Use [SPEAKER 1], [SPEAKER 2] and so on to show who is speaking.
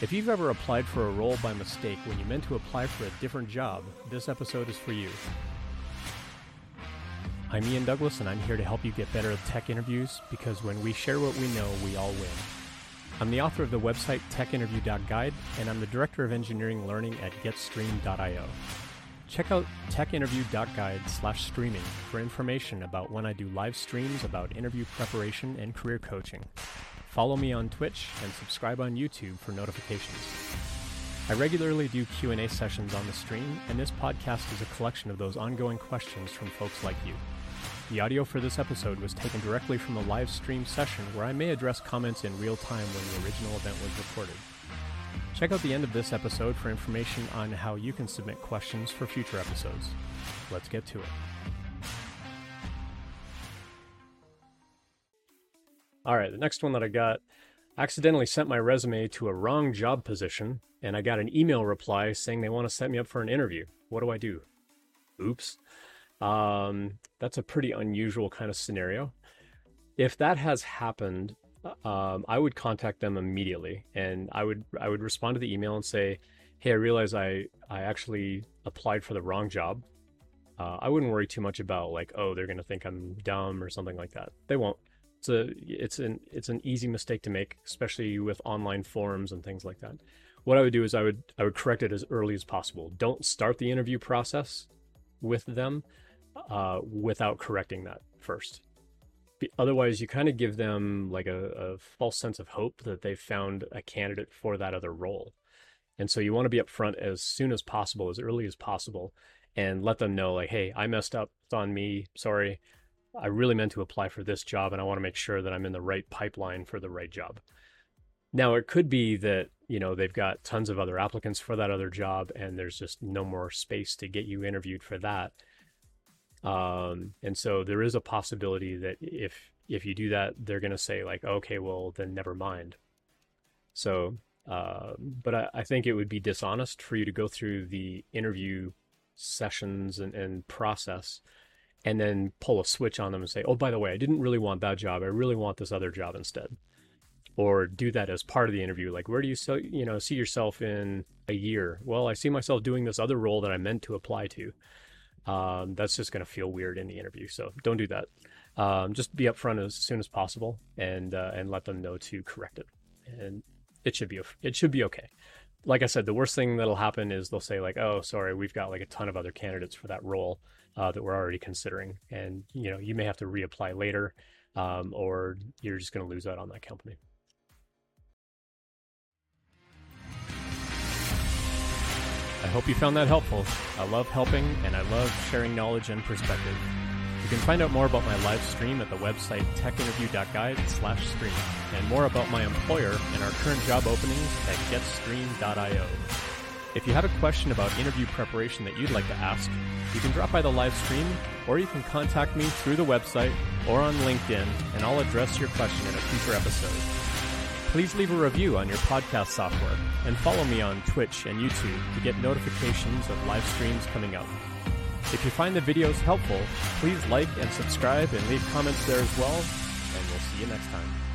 [SPEAKER 1] If you've ever applied for a role by mistake when you meant to apply for a different job, this episode is for you. I'm Ian Douglas, and I'm here to help you get better at tech interviews because when we share what we know, we all win. I'm the author of the website techinterview.guide, and I'm the director of engineering learning at getstream.io. Check out techinterview.guide slash streaming for information about when I do live streams about interview preparation and career coaching. Follow me on Twitch and subscribe on YouTube for notifications. I regularly do Q&A sessions on the stream, and this podcast is a collection of those ongoing questions from folks like you. The audio for this episode was taken directly from a live stream session where I may address comments in real time when the original event was recorded. Check out the end of this episode for information on how you can submit questions for future episodes. Let's get to it. All right, the next one that I got accidentally sent my resume to a wrong job position and I got an email reply saying they want to set me up for an interview. What do I do? Oops. Um, that's a pretty unusual kind of scenario. If that has happened, um, I would contact them immediately, and I would I would respond to the email and say, "Hey, I realize I I actually applied for the wrong job. Uh, I wouldn't worry too much about like, oh, they're gonna think I'm dumb or something like that. They won't. It's a it's an it's an easy mistake to make, especially with online forums and things like that. What I would do is I would I would correct it as early as possible. Don't start the interview process with them uh, without correcting that first. Otherwise you kind of give them like a, a, false sense of hope that they've found a candidate for that other role. And so you want to be upfront as soon as possible as early as possible and let them know like hey i messed up. It's on me. Sorry i really meant to apply for this job and i want to make sure that i'm in the right pipeline for the right job now it could be that you know they've got tons of other applicants for that other job and there's just no more space to get you interviewed for that um, and so there is a possibility that if if you do that, they're going to say like, okay, well then never mind. So, uh, but I, I, think it would be dishonest for you to go through the interview sessions and, and process and then pull a switch on them and say, oh, by the way, I didn't really want that job. I really want this other job instead. Or do that as part of the interview. Like, where do you so you know see yourself in a year? Well, I see myself doing this other role that I meant to apply to um, that's just going to feel weird in the interview. So don't do that. Um, just be upfront as soon as possible and uh, and let them know to correct it. And it should be it should be okay. Like I said, the worst thing that'll happen is they'll say like, "Oh, sorry, we've got like a ton of other candidates for that role uh, that we're already considering," and you know you may have to reapply later, um, or you're just going to lose out on that company. I hope you found that helpful. I love helping and I love sharing knowledge and perspective. You can find out more about my live stream at the website techinterview.guide slash stream and more about my employer and our current job openings at getstream.io. If you have a question about interview preparation that you'd like to ask, you can drop by the live stream or you can contact me through the website or on LinkedIn and I'll address your question in a future episode please leave a review on your podcast software and follow me on Twitch and YouTube to get notifications of live streams coming up. If you find the videos helpful, please like and subscribe and leave comments there as well, and we'll see you next time.